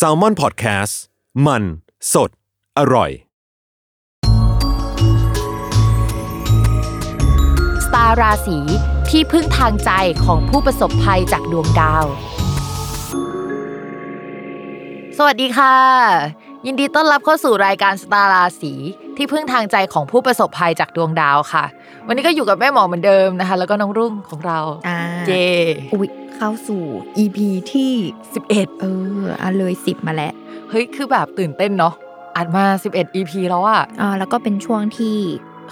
s a l ม o n PODCAST มัน สด อร่อย สตาร์ราศีที่พึ่งทางใจของผู้ประสบภัยจากดวงดาว สวัสดีค่ะ ยินดีต้อนรับเข้าสู่รายการสตาร์ราศีที่พึ่งทางใจของผู้ประสบภัยจากดวงดาวค่ะ วันนี้ก็อยู่กับแม่หมอเหมือนเดิมนะคะ แล้วก็น้องรุ่งของเราอ่าเจ อุ๊ย เข้าสู่ EP ที่ 11 เอออะเลย 10 มาแล้ว เฮ้ย คือแบบตื่นเต้นเนาะอัดมา 11 EP แล้วอะอ่าแล้วก็เป็นช่วงที่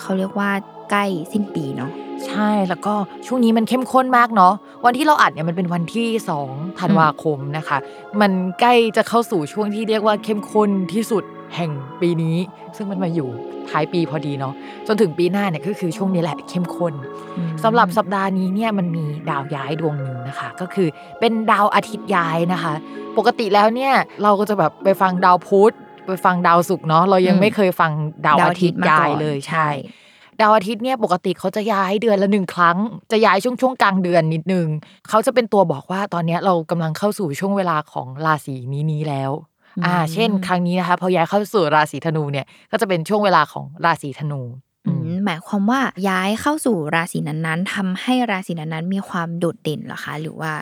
เขาเรียกว่าใกล้สิ้นปีเนาะใช่แล้วก็ช่วงนี้มันเข้มข้นมากเนาะวันที่เราอัดเนี่ยมันเป็นวันที่2ธันวาคมนะคะ มันใกล้จะเข้าสู่ช่วงที่เรียกว่าเข้มข้นที่สุด แห่งปีนี้ ซึ่งมันมาอยู่ท้ายปีพอดีเนาะจนถึงปีหน้าเนี่ยก็คือช่วงนี้แหละเข้มข้นอืมสำหรับสัปดาห์นี้เนี่ยมันมีดาวย้ายดวงหนึ่งนะคะ ก็คือเป็นดาวอาทิตย์ย้ายนะคะ ปกติแล้วเนี่ยเราก็จะแบบไปฟังดาวพุธไปฟังดาวศุกร์เนาะเรายังไม่เคยฟังดาวอาทิตย์มาย้าก่ยอนเลยใช่ดาวอาทิตย์เนี่ยปกติเขาจะย้ายเดือนละหนึ่งครั้ง จะย้ายช่วงช่วงกลางเดือนนิดนึงเขาจะเป็นตัวบอกว่าตอนเนี้ยเรากำลังเข้าสู่ช่วงเวลาของราศีนี้นี้แล้ว อ่า เช่น ครั้งนี้นะคะพอย้ายเข้าสู่ราศีธนูเนี่ยก็จะเป็นช่วงเวลาของราศีธนูอืมหมายความว่าย้ายเข้าสู่ราศีนั้นๆทำให้ราศีนั้นๆมีความโดดเด่นเหรอคะ หรือว่า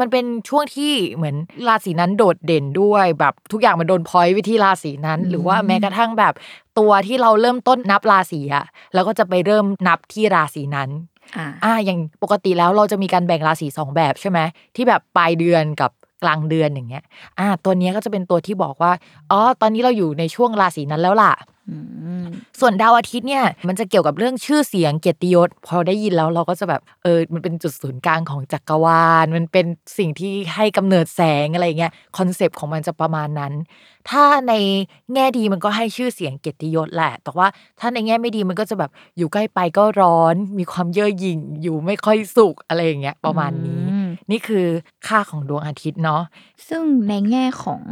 มันเป็นช่วงที่เหมือนราศีนั้นโดดเด่นด้วยแบบทุกอย่างมันโดนพอยต์ไปที่ราศีนั้นอืมหรือว่าแม้กระทั่งแบบตัวที่เราเริ่มต้นนับราศีอะเราก็จะไปเริ่มนับที่ราศีนั้นอ่าอ่าอย่างปกติแล้วเราจะมีการแบ่งราศีสองแบบใช่ไหมที่แบบปลายเดือนกับ กลางเดือนอย่างเงี้ย อ่า ตัวเนี้ยก็จะเป็นตัวที่บอกว่า อ๋อ ตอนนี้เราอยู่ในช่วงราศีนั้นแล้วล่ะอืมส่วนดาวอาทิตย์เนี่ยมันจะเกี่ยวกับเรื่องชื่อเสียงเกียรติยศพอได้ยินแล้วเราก็จะแบบเออมันเป็นจุดศูนย์กลางของจักรวาล มันเป็นสิ่งที่ให้กำเนิดแสงอะไรเงี้ยคอนเซปต์ของมันจะประมาณนั้น ถ้าในแง่ดีมันก็ให้ชื่อเสียงเกียรติยศแหละ แต่ว่าถ้าในแง่ไม่ดีมันก็จะแบบอยู่ใกล้ไปก็ร้อน มีความเย่อหยิ่งอยู่ไม่ค่อยสุขอะไรอย่างเงี้ยประมาณนี้อืม นี่คือค่าของดวงอาทิตย์เนาะซึ่งในแง่ของ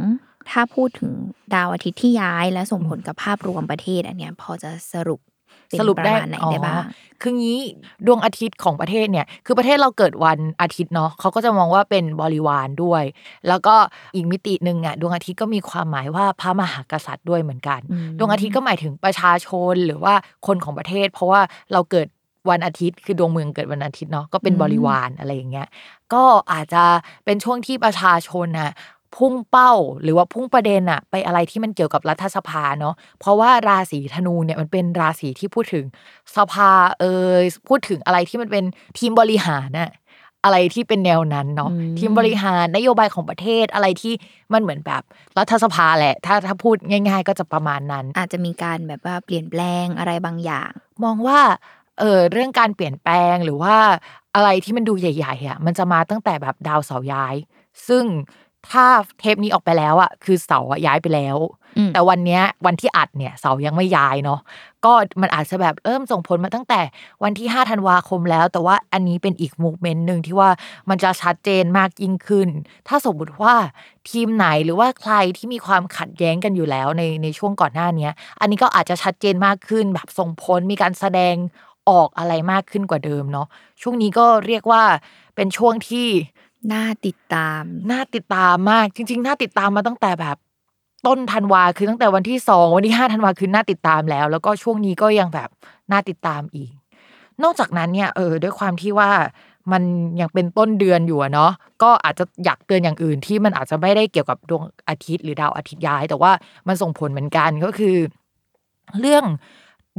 ถ้าพูดถึงดาวอาทิตย์ที่ย้ายและส่งผลกับภาพรวมประเทศอันเนี้ยพอจะสรุปเป็นสรุปได้ประมาณไหนได้บ้างอ๋อคืองี้ดวงอาทิตย์ของประเทศเนี่ย คือประเทศเราเกิดวันอาทิตย์เนาะเขาก็จะมองว่าเป็นบริวารด้วย แล้วก็อีกมิติหนึ่งอะดวงอาทิตย์ก็มีความหมายว่าพระมหากษัตริย์ด้วยเหมือนกันอืมดวงอาทิตย์ก็หมายถึงประชาชนหรือว่าคนของประเทศ เพราะว่าเราเกิด วันอาทิตย์ คือดวงเมืองเกิดวันอาทิตย์เนาะก็เป็นบริวารอะไรอย่างเงี้ยก็อาจจะเป็นช่วงที่ประชาชนน่ะพุ่งเป้าหรือว่าพุ่งประเด็นอะไปอะไรที่มันเกี่ยวกับรัฐสภาเนาะเพราะว่าราศีธนูเนี่ยมันเป็นราศีที่พูดถึงสภาเอยพูดถึงอะไรที่มันเป็นทีมบริหารน่ะอะไรที่เป็นแนวนั้นเนาะอืมทีมบริหารนโยบายของประเทศอะไรที่มันเหมือนแบบรัฐสภาแหละ ถ้าถ้าพูดง่าย ๆ ก็จะประมาณนั้น อาจจะมีการแบบว่าเปลี่ยนแปลงอะไรบางอย่าง มองว่า เออเรื่องการเปลี่ยนแปลงหรือว่าอะไรที่มันดูใหญ่ๆอะมันจะมาตั้งแต่แบบดาวเสาร์ย้าย ซึ่งถ้าเทปนี้ออกไปแล้วอะคือเสาร์อะย้ายไปแล้วอืมแต่วันเนี้ยวันที่อัดเนี่ยเสาร์ยังไม่ย้ายเนาะก็มันอาจจะแบบเริ่มส่งผลมาตั้งแต่วันที่5ธันวาคมแล้ว แต่ว่าอันนี้เป็นอีกมูฟเมนต์หนึ่งที่ว่ามันจะชัดเจนมากยิ่งขึ้น ถ้าสมมติว่าทีมไหนหรือว่าใครที่มีความขัดแย้งกันอยู่แล้วในในช่วงก่อนหน้าเนี้ยอันนี้ก็อาจจะชัดเจนมากขึ้นแบบส่งผลมีการแสดง ออกอะไรมากขึ้นกว่าเดิมเนาะช่วงนี้ก็เรียกว่าเป็นช่วงที่น่าติดตามน่าติดตามมากจริง ๆ น่าติดตามมาตั้งแต่แบบต้นธันวาคือตั้งแต่วันที่สองวันที่ห้าธันวาคือน่าติดตามแล้ว แล้วก็ช่วงนี้ก็ยังแบบน่าติดตามอีก นอกจากนั้นเนี่ยเออด้วยความที่ว่ามันยังเป็นต้นเดือนอยู่อะเนาะก็อาจจะอยากเตือนอย่างอื่นที่มันอาจจะไม่ได้เกี่ยวกับดวงอาทิตย์หรือดาวอาทิตย์ย้าย แต่ว่ามันส่งผลเหมือนกันก็คือ เรื่อง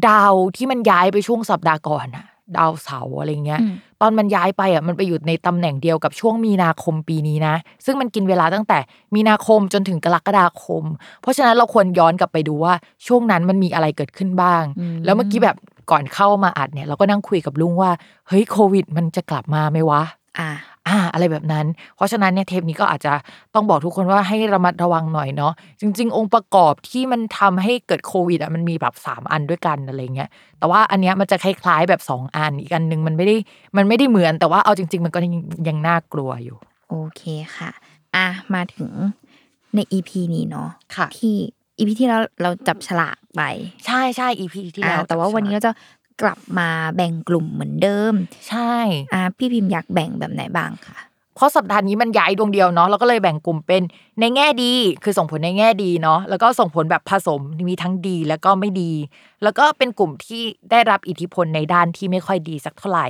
ดาวที่มันย้ายไปช่วงสัปดาห์ก่อนอะดาวเสาร์อะไรเงี้ยอืมตอนมันย้ายไปอะมันไปอยู่ในตำแหน่งเดียวกับช่วงมีนาคมปีนี้นะ ซึ่งมันกินเวลาตั้งแต่มีนาคมจนถึงกรกฎาคม เพราะฉะนั้นเราควรย้อนกลับไปดูว่าช่วงนั้นมันมีอะไรเกิดขึ้นบ้างอืมแล้วเมื่อกี้แบบก่อนเข้ามาอัดเนี่ยเราก็นั่งคุยกับลุงว่า เฮ้ยโควิด มันจะกลับมาไหมวะ อ่า อ่าอะไรแบบนั้น เพราะฉะนั้นเนี่ยเทปนี้ก็อาจจะต้องบอกทุกคนว่าให้ระมัดระวังหน่อยเนาะจริง ๆ องค์ประกอบที่มันทำให้เกิดโควิดอะมันมีแบบสามอันด้วยกันอะไรเงี้ยแต่ว่าอันเนี้ยมันจะคล้ายๆแบบสองอันอีกอันหนึงมันไม่ได้มันไม่ได้เหมือนแต่ว่าเอาจริง ๆ มันก็ยังยังน่ากลัวอยู่ โอเคค่ะ อะมาถึงใน EP นี้เนาะค่ะที่ EP ที่แล้วเราจับฉลากไป ใช่ใช่ EP ที่แล้วอะแต่ว่าวันนี้เราจะ กลับมาแบ่งกลุ่มเหมือนเดิม ใช่อะพี่พิมพ์อยากแบ่งแบบไหนบ้างคะเพราะสัปดาห์นี้มันย้ายดวงเดียวเนาะเราก็เลยแบ่งกลุ่มเป็นในแง่ดีคือส่งผลในแง่ดีเนาะแล้วก็ส่งผลแบบผสมมีทั้งดีแล้วก็ไม่ดี แล้วก็เป็นกลุ่มที่ได้รับอิทธิพลในด้านที่ไม่ค่อยดีสักเท่าไหร่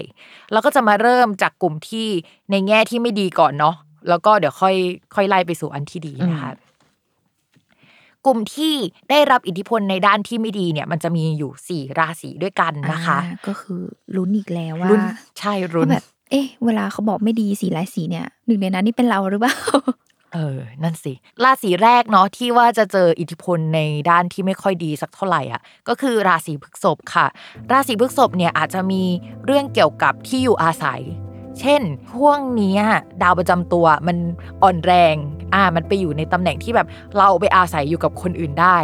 เราก็จะมาเริ่มจากกลุ่มที่ในแง่ที่ไม่ดีก่อนเนาะแล้วก็เดี๋ยวค่อยค่อยไล่ไปสู่อันที่ดีนะคะ กลุ่มที่ได้รับอิทธิพลในด้านที่ไม่ดีเนี่ย มันจะมีอยู่สี่ราศีด้วยกันนะคะอ่าก็คือลุ้นอีกแล้วว่ารุ่นใช่รุ่ว่านแบบเอ๊ะเวลาเขาบอกไม่ดีสีหลายสีเนี่ยหนึ่งในนั้นนี่เป็นเราหรือเปล่าเออ นั่นสิ ราศีแรกเนาะที่ว่าจะเจออิทธิพลในด้านที่ไม่ค่อยดีสักเท่าไหร่อะ ก็คือราศีพฤษภค่ะ ราศีพฤษภเนี่ยอาจจะมีเรื่องเกี่ยวกับที่อยู่อาศัย เช่น ช่วงเนี้ยดาวประจำตัวมันอ่อนแรง อ่ามันไปอยู่ในตำแหน่งที่แบบเราไปอาศัยอยู่กับคนอื่นได้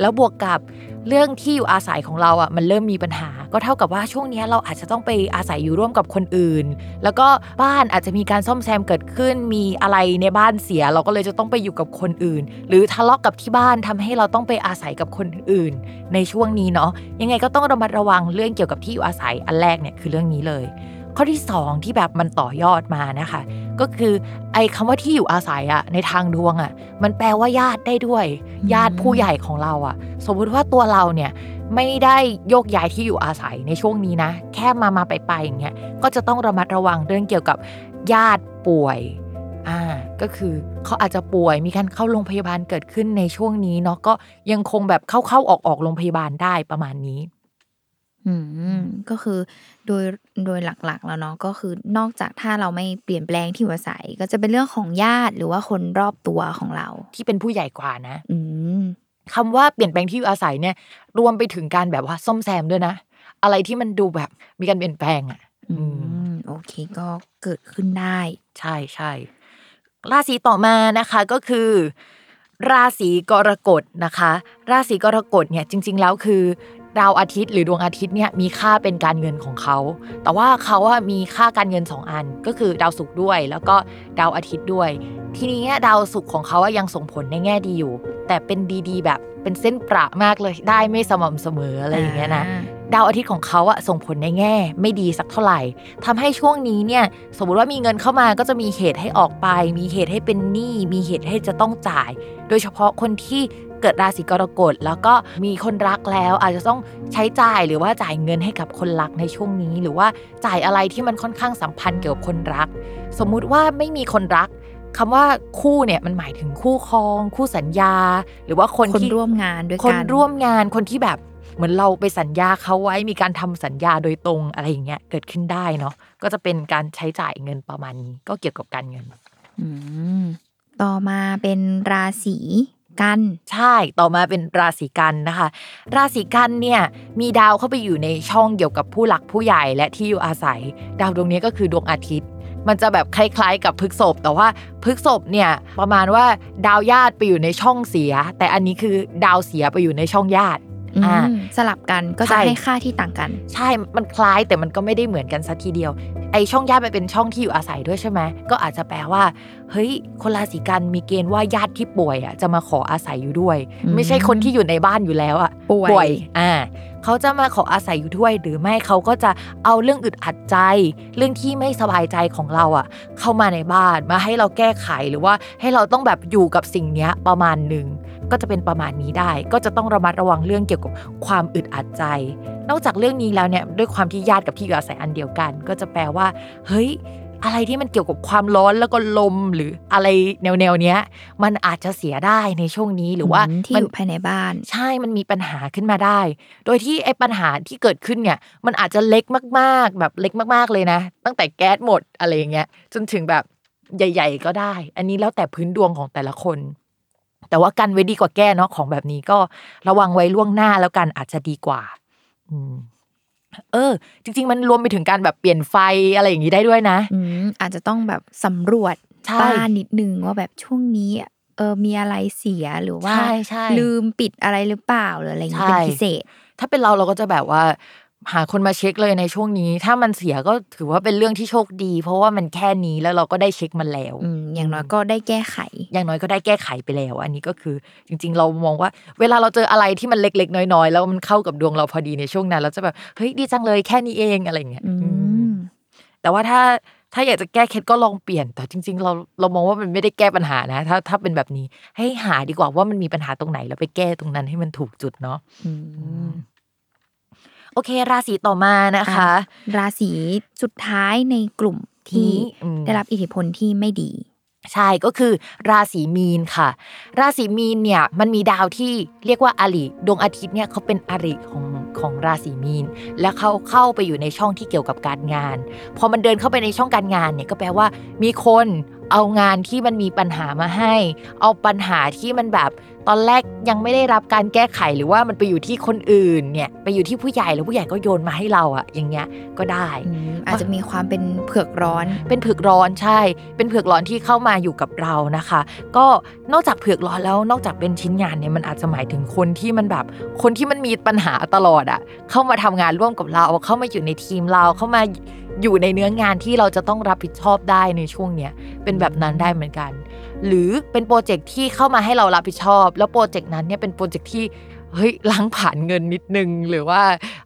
แล้วบวกกับเรื่องที่อยู่อาศัยของเราอะมันเริ่มมีปัญหา ก็เท่ากับว่าช่วงนี้เราอาจจะต้องไปอาศัยอยู่ร่วมกับคนอื่น แล้วก็บ้านอาจจะมีการซ่อมแซมเกิดขึ้น มีอะไรในบ้านเสีย เราก็เลยจะต้องไปอยู่กับคนอื่น หรือทะเลาะกับที่บ้านทำให้เราต้องไปอาศัยกับคนอื่น ในช่วงนี้เนาะยังไงก็ต้องระมัดระวังเรื่องเกี่ยวกับที่อยู่อาศัยอันแรกเนี่ยคือเรื่องนี้เลย ข้อที่สองที่แบบมันต่อยอดมานะคะ ก็คือไอ้คำว่าที่อยู่อาศัยอะในทางดวงอะมันแปลว่าญาติได้ด้วย ญาติผู้ใหญ่ของเราอะสมมุติว่าตัวเราเนี่ยไม่ได้โยกย้ายที่อยู่อาศัยในช่วงนี้นะ แค่มามาไปไปอย่างเงี้ยก็จะต้องระมัดระวังเรื่องเกี่ยวกับญาติป่วยอ่าก็คือเขาอาจจะป่วยมีการเข้าโรงพยาบาลเกิดขึ้นในช่วงนี้เนาะก็ยังคงแบบเข้าเข้าออกออกโรงพยาบาลได้ประมาณนี้ อืม ก็คือโดย โดยหลัก ๆ แล้วเนาะ ก็คือนอกจากถ้าเราไม่เปลี่ยนแปลงที่อยู่อาศัย ก็จะเป็นเรื่องของญาติ หรือว่าคนรอบตัวของเรา ที่เป็นผู้ใหญ่กว่านะ อืม คำว่าเปลี่ยนแปลงที่อยู่อาศัยเนี่ย รวมไปถึงการแบบว่าซ่อมแซมด้วยนะ อะไรที่มันดูแบบมีการเปลี่ยนแปลงอะอืม โอเค ก็เกิดขึ้นได้ ใช่ใช่ราศีต่อมานะคะก็คือ ราศีกรกฎนะคะ ราศีกรกฎเนี่ยจริง ๆ แล้วคือ ดาวอาทิตย์หรือดวงอาทิตย์เนี่ยมีค่าเป็นการเงินของเขา แต่ว่าเขาอะมีค่าการเงินสองอัน ก็คือดาวศุกร์ด้วย แล้วก็ดาวอาทิตย์ด้วย ทีนี้ดาวศุกร์ของเขาอะยังส่งผลในแง่ดีอยู่ แต่เป็นดีๆ แบบเป็นเส้นประมากเลยได้ไม่สม่ำเสมออะไรอย่างเงี้ยนะดาวอาทิตย์ของเขาอะส่งผลในแง่ ไม่ดีสักเท่าไหร่ทำให้ช่วงนี้เนี่ยสมมติว่ามีเงินเข้ามาก็จะมีเหตุให้ออกไป มีเหตุให้เป็นหนี้มีเหตุให้จะต้องจ่าย โดยเฉพาะคนที่ เกิดราศีกรกฎแล้วก็มีคนรักแล้วอาจจะต้องใช้จ่ายหรือว่าจ่ายเงินให้กับคนรักในช่วงนี้ หรือว่าจ่ายอะไรที่มันค่อนข้างสัมพันธ์เกี่ยวกับคนรัก สมมุติว่าไม่มีคนรักคำว่าคู่เนี่ยมันหมายถึงคู่ครอง คู่สัญญา หรือว่าคนคนที่ร่วมงานด้วยคนกันร่วมงานคนที่แบบเหมือนเราไปสัญญาเขาไว้มีการทำสัญญาโดยตรงอะไรอย่างเงี้ยเกิดขึ้นได้เนาะก็จะเป็นการใช้จ่ายเงินประมาณนี้ ก็เกี่ยวกับการเงินอืมต่อมาเป็นราศี กันใช่ต่อมาเป็นราศีกันนะคะ ราศีกันเนี่ยมีดาวเข้าไปอยู่ในช่องเกี่ยวกับผู้หลักผู้ใหญ่และที่อยู่อาศัย ดาวดวงนี้ก็คือดวงอาทิตย์ มันจะแบบคล้ายๆ กับพฤกษบแต่ว่าพฤกษบเนี่ยประมาณว่าดาวญาติไปอยู่ในช่องเสีย แต่อันนี้คือดาวเสียไปอยู่ในช่องญาติ อืมอ่าสลับกันก็ใช่จะให้ค่าที่ต่างกัน ใช่มันคล้ายแต่มันก็ไม่ได้เหมือนกันสักทีเดียว ไอช่องญาติมันเป็นช่องที่อยู่อาศัยด้วยใช่ไหมก็อาจจะแปลว่าเฮ้ยคนราศีกันมีเกณฑ์ว่าญาติที่ป่วยอะจะมาขออาศัยอยู่ด้วยอืมไม่ใช่คนที่อยู่ในบ้านอยู่แล้วอะป่วยอ่าเขาจะมาขออาศัยอยู่ด้วย หรือไม่เขาก็จะเอาเรื่องอึดอัดใจ เรื่องที่ไม่สบายใจของเราอะ เข้ามาในบ้านมาให้เราแก้ไขหรือว่าให้เราต้องแบบอยู่กับสิ่งเนี้ยประมาณหนึ่ง ก็จะเป็นประมาณนี้ได้ ก็จะต้องระมัดระวังเรื่องเกี่ยวกับความอึดอัดใจ นอกจากเรื่องนี้แล้วเนี่ยด้วยความที่ญาติกับที่อยู่อาศัยอันเดียวกัน ก็จะแปลว่า เฮ้ยอะไรที่มันเกี่ยวกับความร้อนแล้วก็ลมหรืออะไรแนวแนวๆเนี้ย มันอาจจะเสียได้ในช่วงนี้หรือว่าอืมที่มัอยู่ภายในบ้าน ใช่มันมีปัญหาขึ้นมาได้ โดยที่ไอ้ปัญหาที่เกิดขึ้นเนี่ย มันอาจจะเล็กมากๆ แบบเล็กมากๆเลยนะ ตั้งแต่แก๊สหมดอะไรอย่างเงี้ยจนถึงแบบใหญ่ ๆ ก็ได้ อันนี้แล้วแต่พื้นดวงของแต่ละคน แต่ว่ากันไว้ดีกว่าแก้เนาะของแบบนี้ก็ระวังไว้ล่วงหน้าแล้วกันอาจจะดีกว่า อืมเออ จริง ๆ มันรวมไปถึงการแบบเปลี่ยนไฟอะไรอย่างนี้ได้ด้วยนะอืมอาจจะต้องแบบสำรวจใช่บ้านนิดนึงว่าแบบช่วงนี้เออมีอะไรเสียหรือว่าใช่ใช่ลืมปิดอะไรหรือเปล่าหรืออะไรอย่างนี้ใช่เป็นพิเศษ ถ้าเป็นเราเราก็จะแบบว่า หาคนมาเช็คเลยในช่วงนี้ ถ้ามันเสียก็ถือว่าเป็นเรื่องที่โชคดี เพราะว่ามันแค่นี้แล้วเราก็ได้เช็คมันแล้วอืมอย่างน้อยก็ได้แก้ไข อย่างน้อยก็ได้แก้ไขไปแล้ว อันนี้ก็คือจริง ๆ เรามองว่า เวลาเราเจออะไรที่มันเล็ก ๆ น้อยๆ แล้วมันเข้ากับดวงเราพอดีในช่วงนั้นเราจะแบบเฮ้ยดีจังเลยแค่นี้เองอะไรอย่างเงี้ยอือืมมแต่ว่าถ้าถ้าอยากจะแก้เคล็ดก็ลองเปลี่ยน แต่จริง ๆ เราเรามองว่ามันไม่ได้แก้ปัญหานะ ถ้าถ้าเป็นแบบนี้ให้หาดีกว่าว่ามันมีปัญหาตรงไหนแล้วไปแก้ตรงนั้นให้มันถูกจุดเนาะอืม โอเค ราศีต่อมานะคะ ราศีสุดท้ายในกลุ่มที่นี้อืมได้รับอิทธิพลที่ไม่ดีใช่ก็คือราศีมีนค่ะ ราศีมีนเนี่ยมันมีดาวที่เรียกว่าอริดวงอาทิตย์เนี่ยเขาเป็นอริของของราศีมีน และเขาเข้าไปอยู่ในช่องที่เกี่ยวกับการงาน พอมันเดินเข้าไปในช่องการงานเนี่ยก็แปลว่ามีคน เอางานที่มันมีปัญหามาให้ เอาปัญหาที่มันแบบตอนแรกยังไม่ได้รับการแก้ไขหรือว่ามันไปอยู่ที่คนอื่นเนี่ยไปอยู่ที่ผู้ใหญ่แล้วผู้ใหญ่ก็โยนมาให้เราอะอย่างเงี้ยก็ได้อืมอาจจะมีความเป็นเผือกร้อน เป็นเผือกร้อนใช่ เป็นเผือกร้อนที่เข้ามาอยู่กับเรานะคะ ก็นอกจากเผือกร้อนแล้วนอกจากเป็นชิ้นงานเนี่ยมันอาจจะหมายถึงคนที่มันแบบ คนที่มันมีปัญหาตลอดอะเข้ามาทำงานร่วมกับเราเข้ามาอยู่ในทีมเราเข้ามา อยู่ในเนื้องานที่เราจะต้องรับผิดชอบได้ในช่วงเนี้ยเป็นแบบนั้นได้เหมือนกัน หรือเป็นโปรเจกต์ที่เข้ามาให้เรารับผิดชอบ แล้วโปรเจกต์นั้นเนี่ยเป็นโปรเจกต์ที่ เฮ้ยล้างผ่านเงินนิดนึง หรือว่า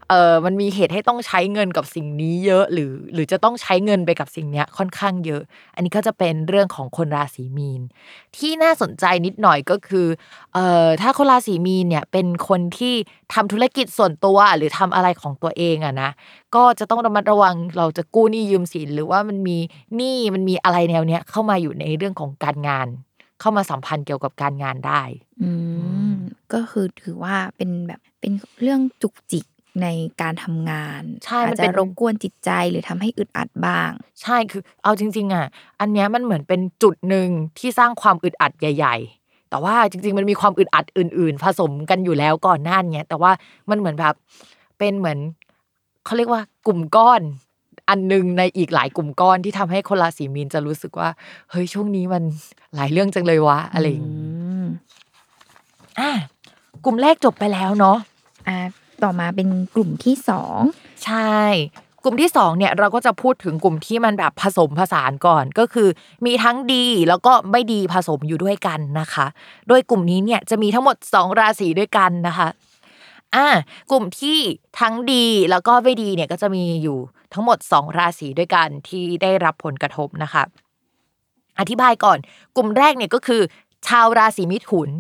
เออมันมีเหตุให้ต้องใช้เงินกับสิ่งนี้เยอะหรือ หรือจะต้องใช้เงินไปกับสิ่งเนี้ยค่อนข้างเยอะ อันนี้ก็จะเป็นเรื่องของคนราศีมีน ที่น่าสนใจนิดหน่อยก็คือเอ่อถ้าคนราศีมีนเนี่ยเป็นคนที่ทำธุรกิจส่วนตัวหรือทำอะไรของตัวเองอะนะก็จะต้องระมัดระวังเราจะกู้หนี้ยืมสิน หรือว่ามันมีหนี้มันมีอะไรแนวเนี้ยเข้ามาอยู่ในเรื่องของการงาน เข้ามาสัมพันธ์เกี่ยวกับการงานได้ อืม ก็คือถือว่าเป็นแบบเป็นเรื่องจุกจิกในการทำงานใช่อามัจนเป็จะนรบกวนจิตใจหรือทำให้อึดอัดบ้าง ใช่คือ เอาจริง ๆ อะ อันเนี้ยมันเหมือนเป็นจุดหนึ่งที่สร้างความอึดอัดใหญ่ ๆ แต่ว่าจริง ๆ มันมีความอึดอัดอื่น ๆ ผสมกันอยู่แล้วก่อนหน้าเนี้ยแต่ว่ามันเหมือนแบบเป็นเหมือนเขาเรียกว่ากลุ่มก้อนอันหนึงในอีกหลายกลุ่มก้อนที่ทำให้คนราศีมีนจะรู้สึกว่า เฮ้ยช่วงนี้มันหลายเรื่องจังเลยวะอะไรอย่างงี้มอะ กลุ่มแรกจบไปแล้วเนาะอ่าต่อมาเป็นกลุ่มที่สองใช่ กลุ่มที่สองเนี่ยเราก็จะพูดถึงกลุ่มที่มันแบบผสมผสานก่อนก็คือ มีทั้งดีแล้วก็ไม่ดีผสมอยู่ด้วยกันนะคะ โดยกลุ่มนี้เนี่ยจะมีทั้งหมด 2 ราศีด้วยกันนะคะอ่ากลุ่มที่ทั้งดีแล้วก็ไม่ดีเนี่ยก็จะมีอยู่ทั้งหมด 2 ราศีด้วยกันที่ได้รับผลกระทบนะคะ อธิบายก่อน กลุ่มแรกเนี่ยก็คือ ชาวราศีมิถุน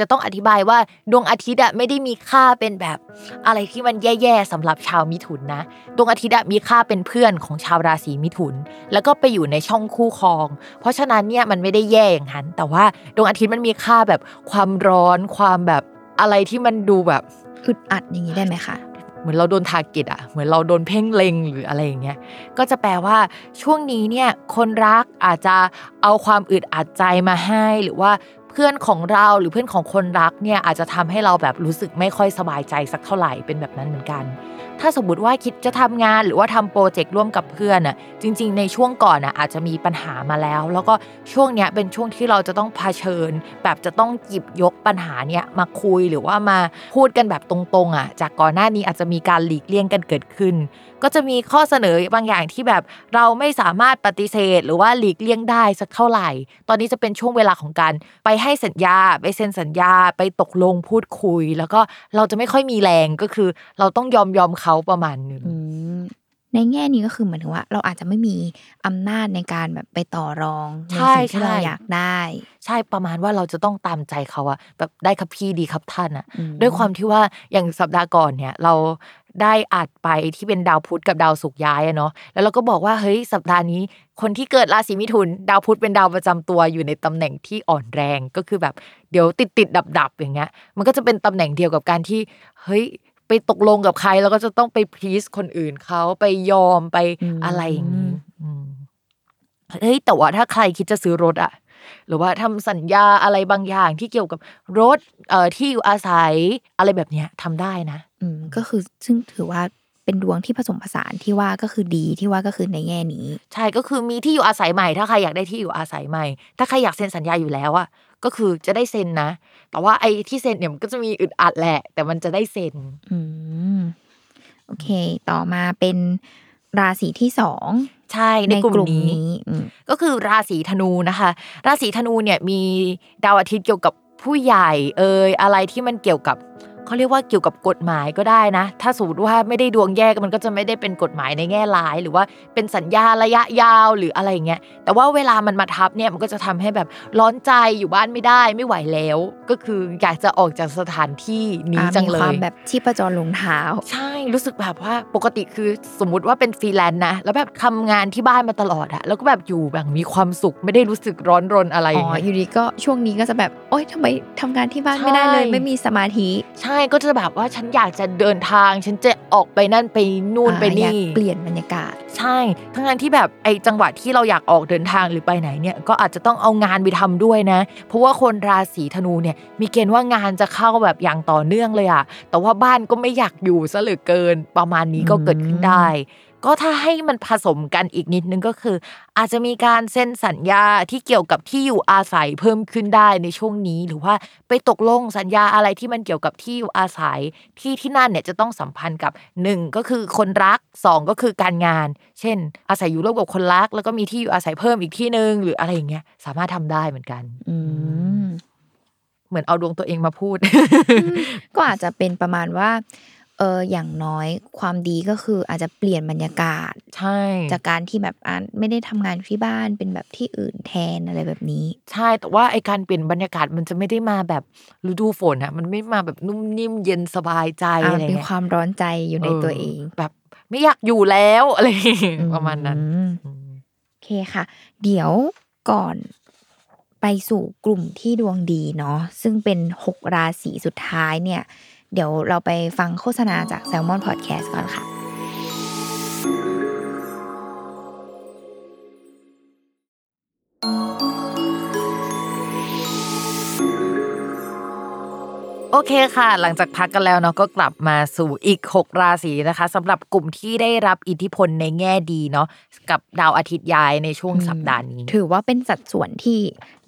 จะต้องอธิบายว่าดวงอาทิตย์อะไม่ได้มีค่าเป็นแบบอะไรที่มันแย่ๆสำหรับชาวมิถุนนะดวงอาทิตย์อะมีค่าเป็นเพื่อนของชาวราศีมิถุน แล้วก็ไปอยู่ในช่องคู่ครอง เพราะฉะนั้นเนี่ยมันไม่ได้แย่อย่างนั้น แต่ว่าดวงอาทิตย์มันมีค่าแบบความร้อนความแบบอะไรที่มันดูแบบอึดอัดอย่างนี้ได้ไหมคะเหมือนเราโดนทาร์เก็ตอะเหมือนเราโดนเพ่งเล็งหรืออะไรอย่างเงี้ย ก็จะแปลว่าช่วงนี้เนี่ยคนรักอาจจะเอาความอึดอัดใจมาให้ หรือว่า เพื่อนของเราหรือเพื่อนของคนรักเนี่ยอาจจะทำให้เราแบบรู้สึกไม่ค่อยสบายใจสักเท่าไหร่เป็นแบบนั้นเหมือนกัน ถ้าสมมติว่าคิดจะทำงาน หรือว่าทำโปรเจกต์ร่วมกับเพื่อนอะจริง ๆ ในช่วงก่อนอะอาจจะมีปัญหามาแล้ว แล้วก็ช่วงเนี้ยเป็นช่วงที่เราจะต้องเผชิญ แบบจะต้องหยิบยกปัญหาเนี้ยมาคุยหรือว่ามาพูดกันแบบตรงๆอะจากก่อนหน้านี้อาจจะมีการหลีกเลี่ยงกันเกิดขึ้น ก็จะมีข้อเสนอบางอย่างที่แบบเราไม่สามารถปฏิเสธ หรือว่าหลีกเลี่ยงได้สักเท่าไหร่ ตอนนี้จะเป็นช่วงเวลาของการไปให้สัญญา ไปเซ็นสัญญา ไปตกลงพูดคุย แล้วก็เราจะไม่ค่อยมีแรงก็คือ เราต้องยอมยอมเขาประมาณหนึ่งอืมในแง่นี้ก็คือเหมือนถึงว่า เราอาจจะไม่มีอำนาจในการแบบไปต่อรองในใช่สิ่งที่เราใช่อยากได้ ใช่ประมาณว่าเราจะต้องตามใจเขาอะแบบได้ครับพี่ดีครับท่านอะอืมด้วยความที่ว่าอย่างสัปดาห์ก่อนเนี่ย เราได้อัดไปที่เป็นดาวพุธกับดาวศุกร์ย้ายอะเนาะแล้วเราก็บอกว่าเฮ้ยสัปดาห์นี้ คนที่เกิดราศีมิถุน ดาวพุธเป็นดาวประจำตัวอยู่ในตำแหน่งที่อ่อนแรงก็คือแบบเดี๋ยวติดติดดับดับๆอย่างเงี้ย มันก็จะเป็นตำแหน่งเดียวกับการที่เฮ้ย ไปตกลงกับใครแล้วก็จะต้องไปพลีสคนอื่นเขาไปยอมไปอืมอะไรอย่างนี้อืมเฮ้ยแต่ว่าถ้าใครคิดจะซื้อรถอะหรือว่าทำสัญญาอะไรบางอย่างที่เกี่ยวกับรถเอ่อที่อยู่อาศัยอะไรแบบเนี้ยทำได้นะ อืมก็คือซึ่งถือว่าเป็นดวงที่ผสมผสานที่ว่าก็คือดีที่ว่าก็คือในแง่นี้ ใช่ก็คือมีที่อยู่อาศัยใหม่ ถ้าใครอยากได้ที่อยู่อาศัยใหม่ ถ้าใครอยากเซ็นสัญญาอยู่แล้วอะ ก็คือจะได้เซ็นนะ แต่ว่าไอ้ที่เซ็นเนี่ยมันก็จะมีอึดอัดแหละ แต่มันจะได้เซ็น อืมโอเค ต่อมาเป็นราศีที่สองใช่ในกลุ่มนี้อืมก็คือราศีธนูนะคะ ราศีธนูเนี่ยมีดาวอาทิตย์เกี่ยวกับผู้ใหญ่ เอ่ยอะไรที่มันเกี่ยวกับ เขาเรียกว่าเกี่ยวกับกฎหมายก็ได้นะ ถ้าสมมติว่าไม่ได้ดวงแย่มันก็จะไม่ได้เป็นกฎหมายในแง่ร้าย หรือว่าเป็นสัญญาระยะยาวหรืออะไรอย่างเงี้ยแต่ว่าเวลามันมาทับเนี่ยมันก็จะทำให้แบบร้อนใจอยู่บ้านไม่ได้ไม่ไหวแล้ว ก็คืออยากจะออกจากสถานที่นี้อ่าจังมีเลความยแบบชีพจรลงเท้า ใช่รู้สึกแบบว่าปกติคือสมมุติว่าเป็นฟรีแลนซ์นะแล้วแบบทำงานที่บ้านมาตลอดอะแล้วก็แบบอยู่แบบมีความสุขไม่ได้รู้สึกร้อนรนอะไรออ๋ย่างอเงี้ยอยู่ดีก็ช่วงนี้ก็จะแบบโอ๊ยทำไมทำงานที่บ้านไม่ได้เลยใช่ไม่มีสมาธิใช่ก็จะแบบว่าฉันอยากจะเดินทาง ฉันจะออกไปนั่นไปนู่นอ่าไปอยากนี่เปลี่ยนบรรยากาศ ใช่ ทั้งนั้นที่แบบไอ้จังหวะที่เราอยากออกเดินทางหรือไปไหนเนี่ยก็อาจจะต้องเอางานไปทำด้วยนะ เพราะว่าคนราศีธนูเนี่ยมีเกณฑ์ว่างานจะเข้าแบบอย่างต่อเนื่องเลยอะแต่ว่าบ้านก็ไม่อยากอยู่ซะเหลือเกินประมาณนี้ก็เกิดขึ้นได้ ก็ถ้าให้มันผสมกันอีกนิดนึงก็คือ อาจจะมีการเซ็นสัญญาที่เกี่ยวกับที่อยู่อาศัยเพิ่มขึ้นได้ในช่วงนี้ หรือว่าไปตกลงสัญญาอะไรที่มันเกี่ยวกับที่อยู่อาศัยที่ที่นั่นเนี่ยจะต้องสัมพันธ์กับหนึ่งก็คือคนรักสองก็คือการงาน เช่น อาศัยอยู่ร่วมกับคนรัก แล้วก็มีที่อยู่อาศัยเพิ่มอีกที่หนึ่งหรืออะไรอย่างเงี้ยสามารถทำได้เหมือนกันอืมเหมือนเอาดวงตัวเองมาพูด ก็อาจจะเป็นประมาณว่า เอออย่างน้อยความดีก็คืออาจจะเปลี่ยนบรรยากาศ ใช่ จากการที่แบบอะไม่ได้ทำงานอยู่ที่บ้านเป็นแบบที่อื่นแทนอะไรแบบนี้ ใช่แต่ว่าไอการเปลี่ยนบรรยากาศมันจะไม่ได้มาแบบฤดูฝนอะมันไม่มาแบบนุ่มนิ่มเย็นสบายใจอะอะไรเป็นเงี้ยความร้อนใจอยู่ในตัวเอง แบบไม่อยากอยู่แล้วอะไรอย่างเงี้ยประมาณนั้นอืมอืมโอเคค่ะ เดี๋ยวก่อนไปสู่กลุ่มที่ดวงดีเนาะซึ่งเป็นหกราศีสุดท้ายเนี่ย เดี๋ยวเราไปฟังโฆษณาจาก Salmon Podcast ก่อนค่ะ โอเคค่ะ หลังจากพักกันแล้วเนาะก็กลับมาสู่อีก 6 ราศีนะคะสำหรับกลุ่มที่ได้รับอิทธิพลในแง่ดีเนาะกับดาวอาทิตย์ย้ายในช่วงสัปดาห์นี้ ถือว่าเป็นสัดส่วนที่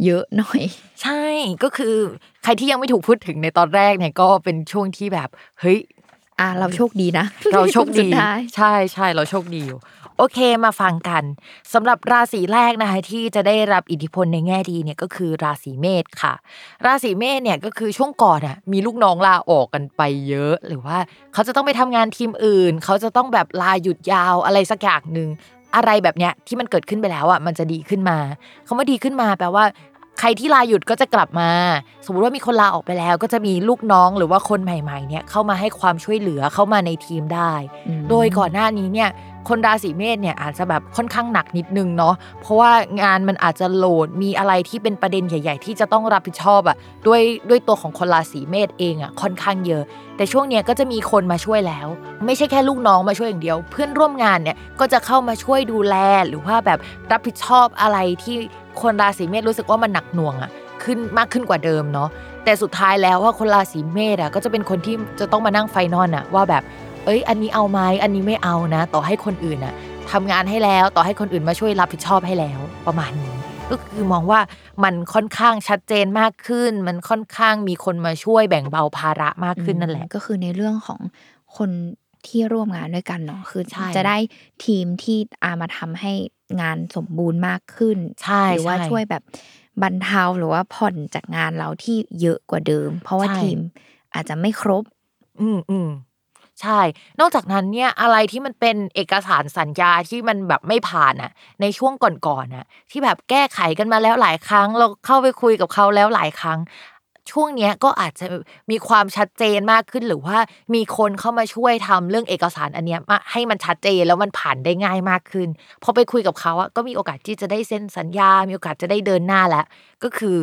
เยอะหน่อย ใช่ก็คือใครที่ยังไม่ถูกพูดถึงในตอนแรกเนี่ยก็เป็นช่วงที่แบบเฮ้ยอะเราโชคดีนะ เราโชคสุดีท้ายใช่ใช่เราโชคดีอยู่ โอเคมาฟังกันสำหรับราศีแรกนะคะที่จะได้รับอิทธิพลในแง่ดีเนี่ยก็คือราศีเมษค่ะ ราศีเมษเนี่ยก็คือช่วงก่อนอะมีลูกน้องลาออกกันไปเยอะ หรือว่าเขาจะต้องไปทำงานทีมอื่น เขาจะต้องแบบลาหยุดยาวอะไรสักอย่างหนึ่งอะไรแบบเนี้ยที่มันเกิดขึ้นไปแล้วอะมันจะดีขึ้นมาคำว่าดีขึ้นมาแปลว่า ใครที่ลาหยุดก็จะกลับมา สมมติว่ามีคนลาออกไปแล้ว ก็จะมีลูกน้องหรือว่าคนใหม่ๆเนี่ยเข้ามาให้ความช่วยเหลือเข้ามาในทีมได้อืมโดยก่อนหน้านี้เนี่ยคนราศีเมษเนี่ยอาจจะแบบค่อนข้างหนักนิดนึงเนาะเพราะว่างานมันอาจจะโหลดมีอะไรที่เป็นประเด็นใหญ่ ๆ ที่จะต้องรับผิดชอบอะด้วยด้วยตัวของคนราศีเมษเองอะค่อนข้างเยอะ แต่ช่วงเนี้ยก็จะมีคนมาช่วยแล้ว ไม่ใช่แค่ลูกน้องมาช่วยอย่างเดียว เพื่อนร่วมงานเนี่ยก็จะเข้ามาช่วยดูแลหรือว่าแบบรับผิดชอบอะไรที่ คนราศีเมษรู้สึกว่ามันหนักหน่วงอะขึ้นมากขึ้นกว่าเดิมเนาะแต่สุดท้ายแล้วว่าคนราศีเมษอะก็จะเป็นคนที่จะต้องมานั่งไฟนอลอะว่าแบบ เอ้ย อันนี้เอาไหมอันนี้ไม่เอานะ ต่อให้คนอื่นอะทำงานให้แล้วต่อให้คนอื่นมาช่วยรับผิดชอบให้แล้วประมาณนี้ก็คือมองว่ามันค่อนข้างชัดเจนมากขึ้น มันค่อนข้างมีคนมาช่วยแบ่งเบาภาระมากขึ้นนั่นแหละ ก็คือในเรื่องของคน ที่ร่วมงานด้วยกันเนาะคือใช่จะได้ทีมที่อามาทำให้งานสมบูรณ์มากขึ้นใช่หรือว่าใช่ช่วยแบบบรรเทาหรือว่าผ่อนจากงานเราที่เยอะกว่าเดิม เพราะว่าใช่ทีมอาจจะไม่ครบ อืมอืมใช่ นอกจากนั้นเนี่ยอะไรที่มันเป็นเอกสารสัญญาที่มันแบบไม่ผ่านอะในช่วงก่อนๆน่ะที่แบบแก้ไขกันมาแล้วหลายครั้ง เราเข้าไปคุยกับเขาแล้วหลายครั้ง ช่วงเนี้ยก็อาจจะมีความชัดเจนมากขึ้นหรือว่ามีคนเข้ามาช่วยทำเรื่องเอกสารอันเนี้ยมาให้มันชัดเจนแล้วมันผ่านได้ง่ายมากขึ้นพอไปคุยกับเขาอะก็มีโอกาสที่จะได้เซ็นสัญญา มีโอกาสจะได้เดินหน้าแล้วก็คือ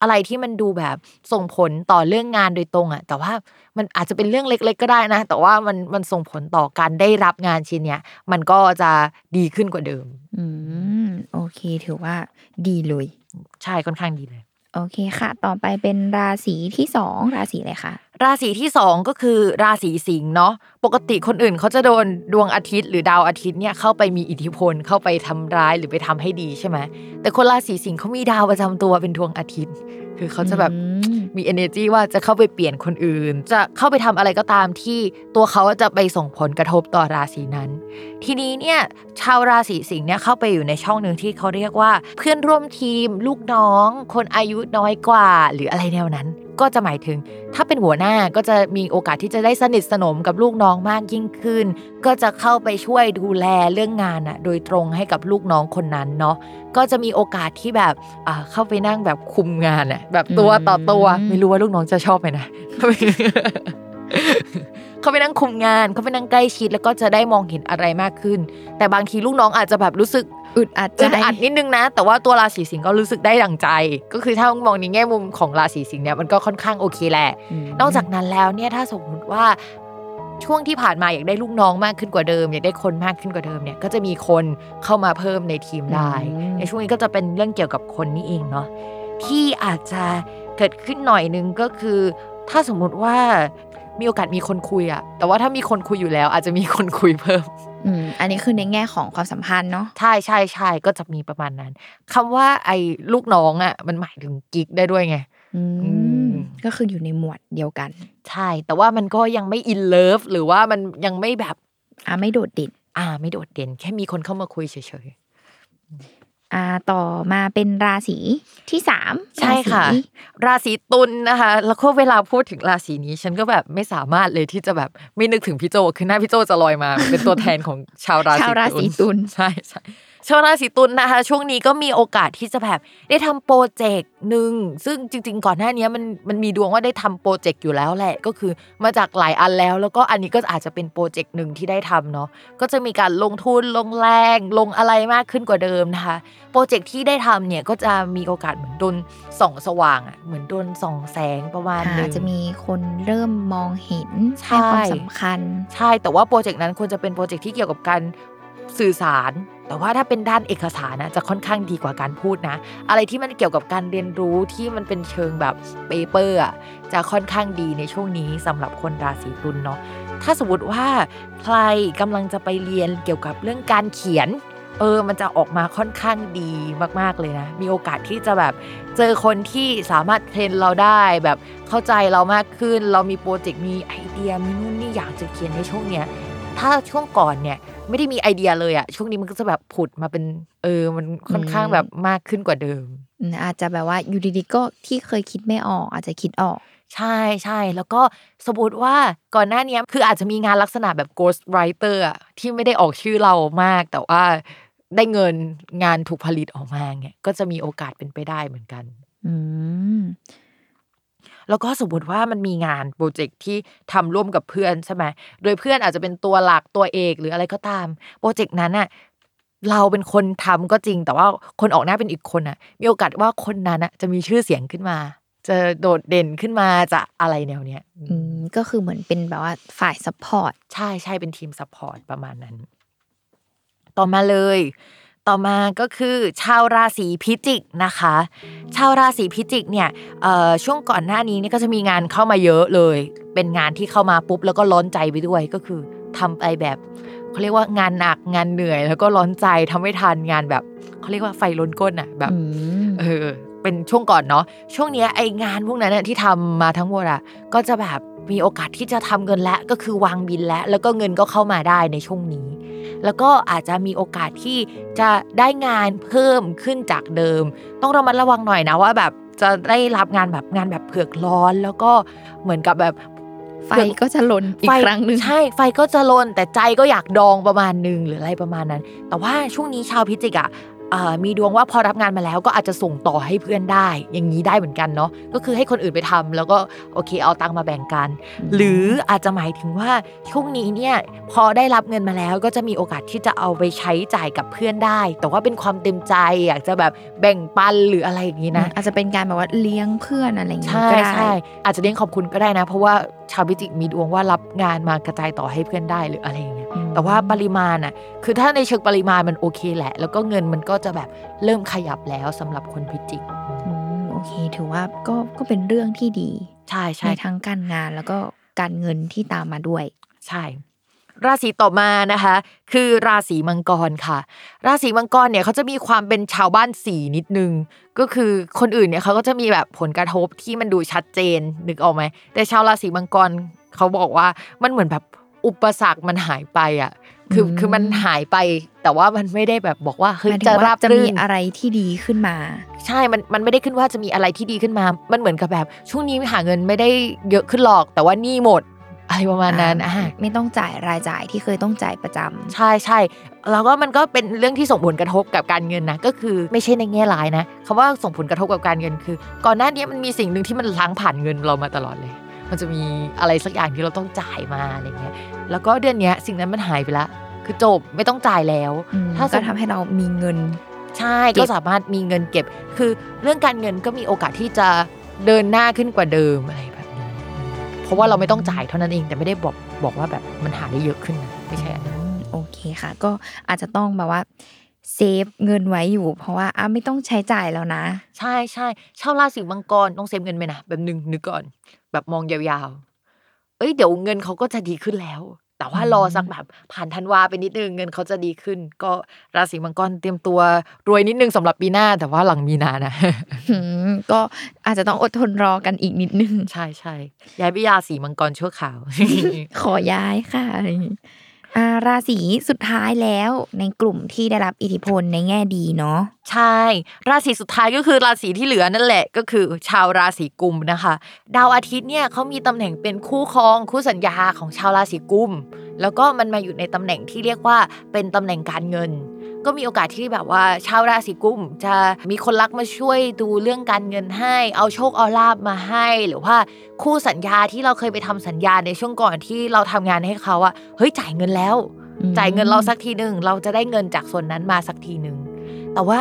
อะไรที่มันดูแบบส่งผลต่อเรื่องงานโดยตรงอะแต่ว่ามันอาจจะเป็นเรื่องเล็ก ๆ ก็ได้นะ แต่ว่ามันมันส่งผลต่อการได้รับงานชิ้นเนี้ยมันก็จะดีขึ้นกว่าเดิม อืมโอเค ถือว่าดีเลย ใช่ค่อนข้างดีเลย โอเคค่ะ ต่อไปเป็นราศีที่สองราศีอะไรคะ ราศีที่สองก็คือราศีสิงห์เนาะปกติคนอื่นเขาจะโดนดวงอาทิตย์หรือดาวอาทิตย์เนี่ยเข้าไปมีอิทธิพลเข้าไปทำร้ายหรือไปทำให้ดีใช่ไหมแต่คนราศีสิงห์เขามีดาวประจำตัวเป็นดวงอาทิตย์ คือเขาจะแบบอืมมี energy ว่าจะเข้าไปเปลี่ยนคนอื่น จะเข้าไปทำอะไรก็ตามที่ตัวเขาจะไปส่งผลกระทบต่อราศีนั้น ทีนี้เนี่ยชาวราศีสิงห์เนี่ยเข้าไปอยู่ในช่องหนึ่งที่เขาเรียกว่า เพื่อนร่วมทีม ลูกน้อง คนอายุน้อยกว่า หรืออะไรแนวนั้น ก็จะหมายถึง ถ้าเป็นหัวหน้าก็จะมีโอกาสที่จะได้สนิทสนมกับลูกน้องมากยิ่งขึ้น ก็จะเข้าไปช่วยดูแลเรื่องงานอะโดยตรงให้กับลูกน้องคนนั้นเนาะก็จะมีโอกาสที่แบบอ่าเข้าไปนั่งแบบคุมงานอะแบบตัวต่อตัวอืมไม่รู้ว่าลูกน้องจะชอบไหมนะเขาไปนั่งคุมงานเขาไปนั่งใกล้ชิดแล้วก็จะได้มองเห็นอะไรมากขึ้น แต่บางทีลูกน้องอาจจะแบบรู้สึก อึดอัดใจอึดอัดนิดนึงนะ แต่ว่าตัวราศีสิงห์ก็รู้สึกได้ดังใจ ก็คือถ้ามองในแง่มุมของราศีสิงห์เนี่ยมันก็ค่อนข้างโอเคแหละมนอกจากนั้นแล้วเนี่ยถ้าสมมติว่าช่วงที่ผ่านมาอยากได้ลูกน้องมากขึ้นกว่าเดิม อยากได้คนมากขึ้นกว่าเดิมเนี่ยก็จะมีคนเข้ามาเพิ่มในทีมได้ในช่วงนี้ก็จะเป็นเรื่องเกี่ยวกับคนนี่เองเนาะที่อาจจะเกิดขึ้นหน่อยนึงก็คือ ถ้าสมมุติว่า มีโอกาสมีคนคุยอะแต่ว่าถ้ามีคนคุยอยู่แล้ว อาจจะมีคนคุยเพิ่ม อืมอันนี้คือในแง่ของความสัมพันธ์เนาะใช่ใช่ใช่ก็จะมีประมาณนั้นคำว่าไอ้ลูกน้องอะมันหมายถึงกิ๊กได้ด้วยไงอือืมมก็คืออยู่ในหมวดเดียวกัน ใช่ แต่ว่ามันก็ยังไม่อินเลิฟหรือว่ามันยังไม่แบบ อ่าไม่โดดเด่น อ่า ไม่โดดเด่น แค่มีคนเข้ามาคุยเฉย อ่าต่อมาเป็นราศีที่สามๆใช่ค่ะราศีราศีตุลนะคะ แล้วก็เวลาพูดถึงราศีนี้ ฉันก็แบบไม่สามารถเลยที่จะแบบไม่นึกถึงพี่โจคือหน้าพี่โจจะลอยมา เป็นตัวแทนของชาวราศีชาวราศีตุลใช่ใช่ ชาวราศีตุลนะคะ ช่วงนี้ก็มีโอกาสที่จะแบบได้ทำโปรเจกต์หนึ่งซึ่งจริง ๆ ก่อนหน้านี้มันมันมีดวงว่าได้ทำโปรเจกต์อยู่แล้วแหละ ก็คือมาจากหลายอันแล้ว แล้วก็อันนี้ก็อาจจะเป็นโปรเจกต์หนึ่งที่ได้ทำเนาะก็จะมีการลงทุนลงแรงลงอะไรมากขึ้นกว่าเดิมนะคะโปรเจกต์ที่ได้ทำเนี่ยก็จะมีโอกาสเหมือนโดนส่องสว่างอะเหมือนโดนส่องแสงประมาณหนึอ่างจะมีคนเริ่มมองเห็นใช่ให้ความสำคัญ ใช่แต่ว่าโปรเจกต์นั้นควรจะเป็นโปรเจกต์ที่เกี่ยวกับการ สื่อสาร แต่ว่าถ้าเป็นด้านเอกสารนะจะค่อนข้างดีกว่าการพูดนะ อะไรที่มันเกี่ยวกับการเรียนรู้ที่มันเป็นเชิงแบบ paper จะค่อนข้างดีในช่วงนี้สำหรับคนราศีตุลย์เนาะถ้าสมมติว่าใครกำลังจะไปเรียนเกี่ยวกับเรื่องการเขียนเออ มันจะออกมาค่อนข้างดีมาก ๆ เลยนะ มีโอกาสที่จะแบบเจอคนที่สามารถเทรนเราได้แบบเข้าใจเรามากขึ้น เรามีโปรเจกต์ มีไอเดีย มีนู่นนี่อยากจะเขียนในช่วงเนี้ย ถ้าช่วงก่อนเนี่ย ไม่ได้มีไอเดียเลยอะช่วงนี้มันก็จะแบบผุดมาเป็น เออ มันค่อนข้างแบบมากขึ้นกว่าเดิมอืมอาจจะแบบว่าอยู่ดีๆก็ที่เคยคิดไม่ออก อาจจะคิดออก ใช่ใช่แล้วก็สมมติว่าก่อนหน้านี้คืออาจจะมีงานลักษณะแบบ ghost writer อะที่ไม่ได้ออกชื่อเรามาก แต่ว่าได้เงินงานถูกผลิตออกมาเนี่ยก็จะมีโอกาสเป็นไปได้เหมือนกัน อืม แล้วก็สมมติว่ามันมีงานโปรเจกต์ที่ทำร่วมกับเพื่อนใช่ไหมโดยเพื่อนอาจจะเป็นตัวหลักตัวเอกหรืออะไรก็ตามโปรเจกต์นั้นน่ะเราเป็นคนทำก็จริง แต่ว่าคนออกหน้าเป็นอีกคนน่ะมีโอกาสว่าคนนั้นน่ะจะมีชื่อเสียงขึ้นมา จะโดดเด่นขึ้นมาจะอะไรแนวเนี้ยอืมก็คือเหมือนเป็นแบบว่าฝ่าย support ใช่ใช่เป็นทีม support ประมาณนั้น ต่อมาเลย ต่อมาก็คือชาวราศีพิจิกนะคะ ชาวราศีพิจิกเนี่ยเอ่อช่วงก่อนหน้านี้เนี่ยก็จะมีงานเข้ามาเยอะเลย เป็นงานที่เข้ามาปุ๊บแล้วก็ร้อนใจไปด้วยก็คือทำไปแบบเขาเรียกว่างานหนักงานเหนื่อย แล้วก็ร้อนใจทำไม่ทันงานแบบเขาเรียกว่าไฟล้นก้นอะแบบอืมเออเป็นช่วงก่อนเนาะช่วงเนี้ยไองานพวกนั้นน่ะที่ทำมาทั้งหมดอะก็จะแบบ มีโอกาสที่จะทำเงินแล้วก็คือวางบินแล้ว แล้วก็เงินก็เข้ามาได้ในช่วงนี้ แล้วก็อาจจะมีโอกาสที่จะได้งานเพิ่มขึ้นจากเดิม ต้องระมัดระวังหน่อยนะว่าแบบจะได้รับงานแบบงานแบบเผือกร้อน แล้วก็เหมือนกับแบบไฟก็จะหล่นอีกไฟครั้งหนึ่งใช่ไฟก็จะลนแต่ใจก็อยากดองประมาณหนึ่งหรืออะไรประมาณนั้น แต่ว่าช่วงนี้ชาวพิจิกอะเอ่อ มีดวงว่าพอรับงานมาแล้วก็อาจจะส่งต่อให้เพื่อนได้ อย่างนี้ได้เหมือนกันเนาะก็คือให้คนอื่นไปทำแล้วก็โอเคเอาตังค์มาแบ่งกัน หรืออาจจะหมายถึงว่าช่วงนี้เนี่ยพอได้รับเงินมาแล้วก็จะมีโอกาสที่จะเอาไปใช้จ่ายกับเพื่อนได้ แต่ว่าเป็นความเต็มใจอยากจะแบบแบ่งปันหรืออะไรอย่างนี้นะนะอาจจะเป็นการแบบว่าเลี้ยงเพื่อนอะไรอย่างงี้ใช่ก็ได้ใช่อาจจะเลี้ยงขอบคุณก็ได้นะ เพราะว่าชาวพิจิกมีดวงว่ารับงานมากระจายต่อให้เพื่อนได้หรืออะไรอย่างเงี้ยอืม แต่ว่าปริมาณอะคือถ้าในเชิงปริมาณมันโอเคแหละ แล้วก็เงินมันก็จะแบบเริ่มขยับแล้วสำหรับคนพิจิกอืมโอเค ถือว่าก็ก็เป็นเรื่องที่ดีใช่ในใช่ทั้งการงานแล้วก็การเงินที่ตามมาด้วย ใช่ ราศีต่อมานะคะ คือราศีมังกรค่ะ ราศีมังกรเนี่ยเขาจะมีความเป็นชาวบ้านสีนิดนึง ก็คือคนอื่นเนี่ยเขาก็จะมีแบบผลกระทบที่มันดูชัดเจนนึกออกไหมแต่ชาวราศีมังกรเขาบอกว่ามันเหมือนแบบ อุปสรรคมันหายไปอะคืออืมคือมันหายไป แต่ว่ามันไม่ได้แบบบอกว่าเฮ้หยมายถึจะงว่าราบจะรื่มีนอะไรที่ดีขึ้นมา ใช่มันมันไม่ได้ขึ้นว่าจะมีอะไรที่ดีขึ้นมา มันเหมือนกับแบบ ช่วงนี้หาเงินไม่ได้เยอะขึ้นหรอก แต่ว่าหนี่หมดอะไรประมาณนั้นอะไม่ต้องจ่ายรายจ่ายที่เคยต้องจ่ายประจำใช่ใช่แล้วก็มันก็เป็นเรื่องที่ส่งผลกระทบกับการเงินนะก็คือไม่ใช่ในแง่ร้ายนะคำว่าส่งผลกระทบกับการเงินคือ ก่อนหน้านี้มันมีสิ่งหนึ่งที่มันล้างผ่านเงินเรามาตลอดเลย มันจะมีอะไรสักอย่างที่เราต้องจ่ายมาอะไรเงี้ย แล้วก็เดือนเนี้ยสิ่งนั้นมันหายไปละคือจบไม่ต้องจ่ายแล้วอืมถ้าสก็มทำให้เรามีเงิน ใช่เก็บก็สามารถมีเงินเก็บ คือเรื่องการเงินก็มีโอกาสที่จะเดินหน้าขึ้นกว่าเดิมอะไรแบบนี้ เพราะว่าเราไม่ต้องจ่ายเท่านั้นเอง แต่ไม่ได้บอกบอกว่าแบบมันหาได้เยอะขึ้นนะไม่ใช่อันนั้นอืมโอเคค่ะ ก็อาจจะต้องแบบว่าsave เงินไว้อยู่ เพราะว่าอะไม่ต้องใช้จ่ายแล้วนะ ใช่ใช่ชาวราศีมังกรต้อง save เงินไปนะแบบหนึ่งนึกก่อน แบบมองยาวๆ เอ้ยเดี๋ยวเงินเขาก็จะดีขึ้นแล้ว แต่ว่าอืมรอสักแบบผ่านธันวาไปนิดนึงเงินเขาจะดีขึ้น ก็ราศีมังกรเตรียมตัวรวยนิดนึงสำหรับปีหน้า แต่ว่าหลังมีนานะอืมก็อาจจะต้องอดทนรอกันอีกนิดนึง ใช่ใช่ย้ายไปราศีมังกรชั่วคราว ขอย้ายค่ะอ่า ราศีสุดท้ายแล้วในกลุ่มที่ได้รับอิทธิพลในแง่ดีเนาะใช่ ราศีสุดท้ายก็คือราศีที่เหลือนั่นแหละ ก็คือชาวราศีกุมนะคะ ดาวอาทิตย์เนี่ยเขามีตำแหน่งเป็นคู่ครองคู่สัญญาของชาวราศีกุม แล้วก็มันมาอยู่ในตำแหน่งที่เรียกว่าเป็นตำแหน่งการเงิน ก็มีโอกาสที่แบบว่าชาวราศีกุมจะมีคนรักมาช่วยดูเรื่องการเงินให้ เอาโชคเอาลาบมาให้ หรือว่าคู่สัญญาที่เราเคยไปทำสัญญาในช่วงก่อนที่เราทำงานให้เขาอะเฮ้ยจ่ายเงินแล้ว จ่ายเงินเราสักทีหนึ่งเราจะได้เงินจากส่วนนั้นมาสักทีหนึ่ง แต่ว่า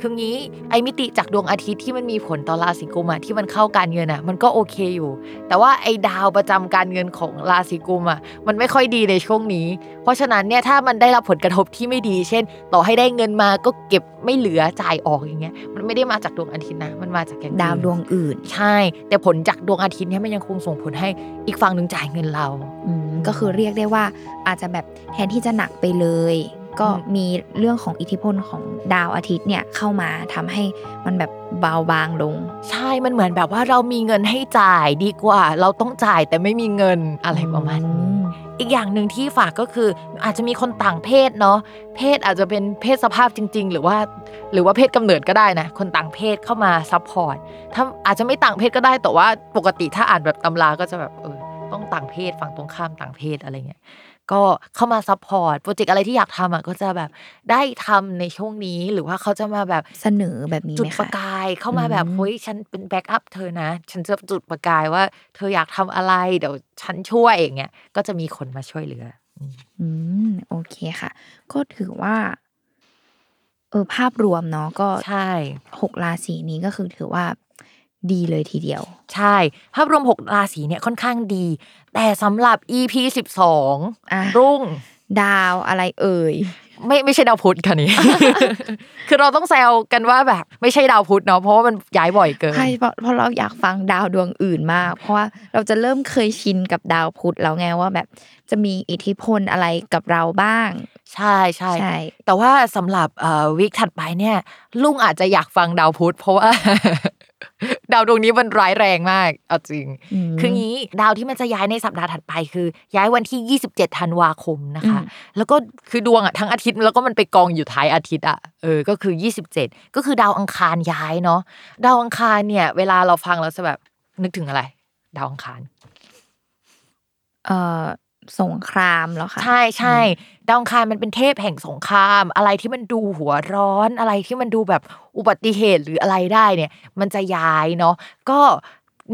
คืองี้ไอ้มิติจากดวงอาทิตย์ที่มันมีผลต่อราศีกุมอะที่มันเข้าการเงินอะมันก็โอเคอยู่ แต่ว่าไอ้ดาวประจำการเงินของราศีกุมอะมันไม่ค่อยดีในช่วงนี้ เพราะฉะนั้นเนี่ยถ้ามันได้รับผลกระทบที่ไม่ดี เช่น ต่อให้ได้เงินมาก็เก็บไม่เหลือจ่ายออกอย่างเงี้ยมันไม่ได้มาจากดวงอาทิตย์นะ มันมาจากอย่างอื่นดาวดวงอื่น ใช่ แต่ผลจากดวงอาทิตย์เนี่ยมันยังคงส่งผลให้อีกฝั่งหนึ่งจ่ายเงินเราอืมก็คือเรียกได้ว่าอาจจะแบบแทนที่จะหนักไปเลย ก็มีเรื่องของอิทธิพลของดาวอาทิตย์เนี่ยเข้ามาทำให้มันแบบเบาบางลง ใช่มันเหมือนแบบว่าเรามีเงินให้จ่ายดีกว่า เราต้องจ่ายแต่ไม่มีเงินอะไรประมาณนี้อืมอีกอย่างหนึ่งที่ฝากก็คืออาจจะมีคนต่างเพศเนาะเพศอาจจะเป็นเพศสภาพจริง ๆ หรือว่า หรือว่าเพศกำเนิดก็ได้นะคนต่างเพศเข้ามา supportถ้าอาจจะไม่ต่างเพศก็ได้แต่ว่าปกติถ้าอ่านแบบตำราก็จะแบบเออต้องต่างเพศฝั่งตรงข้ามต่างเพศอะไรเงี้ย ก็เข้ามา support project อะไรที่อยากทำอะก็จะแบบได้ทำในช่วงนี้หรือว่าเขาจะมาแบบเสนอแบบนี้จุดไหมประคะกายเข้ามาแบบอืมเฮ้ยฉันเป็น backup เธอนะ ฉันจะจุดประกายว่า เธออยากทำอะไรเดี๋ยวฉันช่วยอย่างเงี้ยก็จะมีคนมาช่วยเหลืออืมอืมโอเคค่ะ ก็ถือว่า เออภาพรวมเนาะก็ใช่หกราศีนี้ก็คือถือว่า ดีเลยทีเดียว ใช่ ภาพรวมหกราศีเนี่ยค่อนข้างดี แต่สำหรับ EP สิบสองอะรุ่ง ดาวอะไรเอ่ย ไม่ไม่ใช่ดาวพุธค่ะนี่ คือเราต้องแซวกันว่าแบบ ไม่ใช่ดาวพุธเนาะเพราะว่ามันย้ายบ่อยเกิน ใช่เพราะเพราะเราอยากฟังดาวดวงอื่นมาก เพราะว่าเราจะเริ่มเคยชินกับดาวพุธแล้วไงว่าแบบจะมีอิทธิพลอะไรกับเราบ้าง ใช่ใช่ใช่แต่ว่าสำหรับเอ่อวีคถัดไปเนี่ย ลุงอาจจะอยากฟังดาวพุธเพราะว่า ดาวดวงนี้มันร้ายแรงมาก เอาจริงมคืองี้ดาวที่มันจะย้ายในสัปดาห์ถัดไปคือ ย้ายวันที่ 27ธันวาคมนะคะอืมแล้วก็คือดวงอะทั้งอาทิตย์แล้วก็มันไปกองอยู่ท้ายอาทิตย์อะเออก็คือ 27 ก็คือดาวอังคารย้ายเนาะดาวอังคารเนี่ย เวลาเราฟังเราจะแบบนึกถึงอะไร ดาวอังคาร เอ่อ สงครามแล้วค่ะ ใช่ใช่ดาวอังคารมันเป็นเทพแห่งสงคราม อะไรที่มันดูหัวร้อนอะไรที่มันดูแบบอุบัติเหตุหรืออะไรได้เนี่ย มันจะย้ายเนาะก็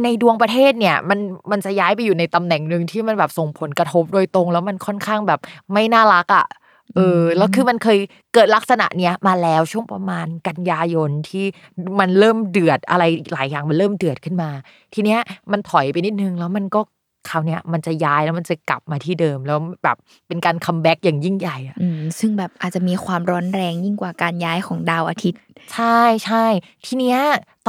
ในดวงประเทศเนี่ยมันมันจะย้ายไปอยู่ในตำแหน่งหนึ่งที่มันแบบส่งผลกระทบโดยตรง แล้วมันค่อนข้างแบบไม่น่ารักอะเออแล้วคือมันเคยเกิดลักษณะเนี้ยมาแล้วช่วงประมาณกันยายนที่มันเริ่มเดือดอะไรหลายอย่างมันเริ่มเดือดขึ้นมา ทีเนี้ยมันถอยไปนิดนึงแล้วมันก็ คราวเนี้ยมันจะย้ายแล้วมันจะกลับมาที่เดิมแล้วแบบเป็นการ comeback อย่างยิ่งใหญ่อะอืมซึ่งแบบอาจจะมีความร้อนแรงยิ่งกว่าการย้ายของดาวอาทิตย์ ใช่ใช่ทีเนี้ย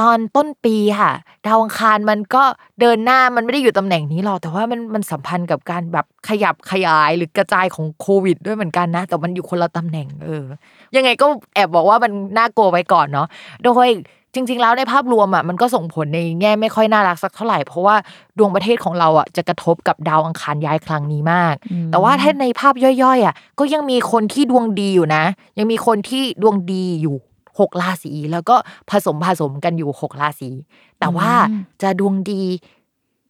ตอนต้นปีค่ะ ดาวอังคารมันก็เดินหน้ามันไม่ได้อยู่ตำแหน่งนี้หรอกแต่ว่ามันมันสัมพันธ์กับการแบบขยับขยายหรือกระจายของโควิด ด้วยเหมือนกันนะ แต่มันอยู่คนละตำแหน่งเออ ยังไงก็แอบบอกว่ามันน่ากลัวไว้ก่อนเนาะโดย จริง ๆ แล้วในภาพรวมอะมันก็ส่งผลในแง่ไม่ค่อยน่ารักสักเท่าไหร่เพราะว่าดวงประเทศของเราอะจะกระทบกับดาวอังคารย้ายครั้งนี้มากอืมแต่ว่าถ้าในภาพย่อยๆอะก็ยังมีคนที่ดวงดีอยู่นะ ยังมีคนที่ดวงดีอยู่หกราศีแล้วก็ผสมผสมกันอยู่หกราศีแต่ว่าจะดวงดี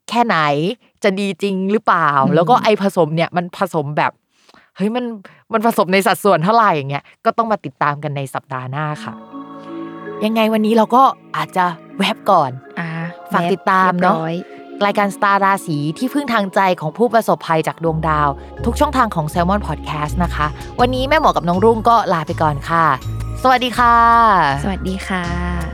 แค่ไหนจะดีจริงหรือเปล่า แล้วก็ไอผสมเนี่ยมันผสมแบบเฮ้ยมันมันผสมในสัดส่วนเท่าไหร่อย่างเงี้ยก็ต้องมาติดตามกันในสัปดาห์หน้าค่ะ ยังไงวันนี้เราก็อาจจะแวบก่อนอ่าฝากติดตามเนอะรียบร้อยรายการสตาร์ราศีที่พึ่งทางใจของผู้ประสบภัยจากดวงดาว ทุกช่องทางของ s ซ l m o n Podcast นะคะ วันนี้แม่หมอกับน้องรุ่งก็ลาไปก่อนค่ะ สวัสดีค่ะ สวัสดีค่ะ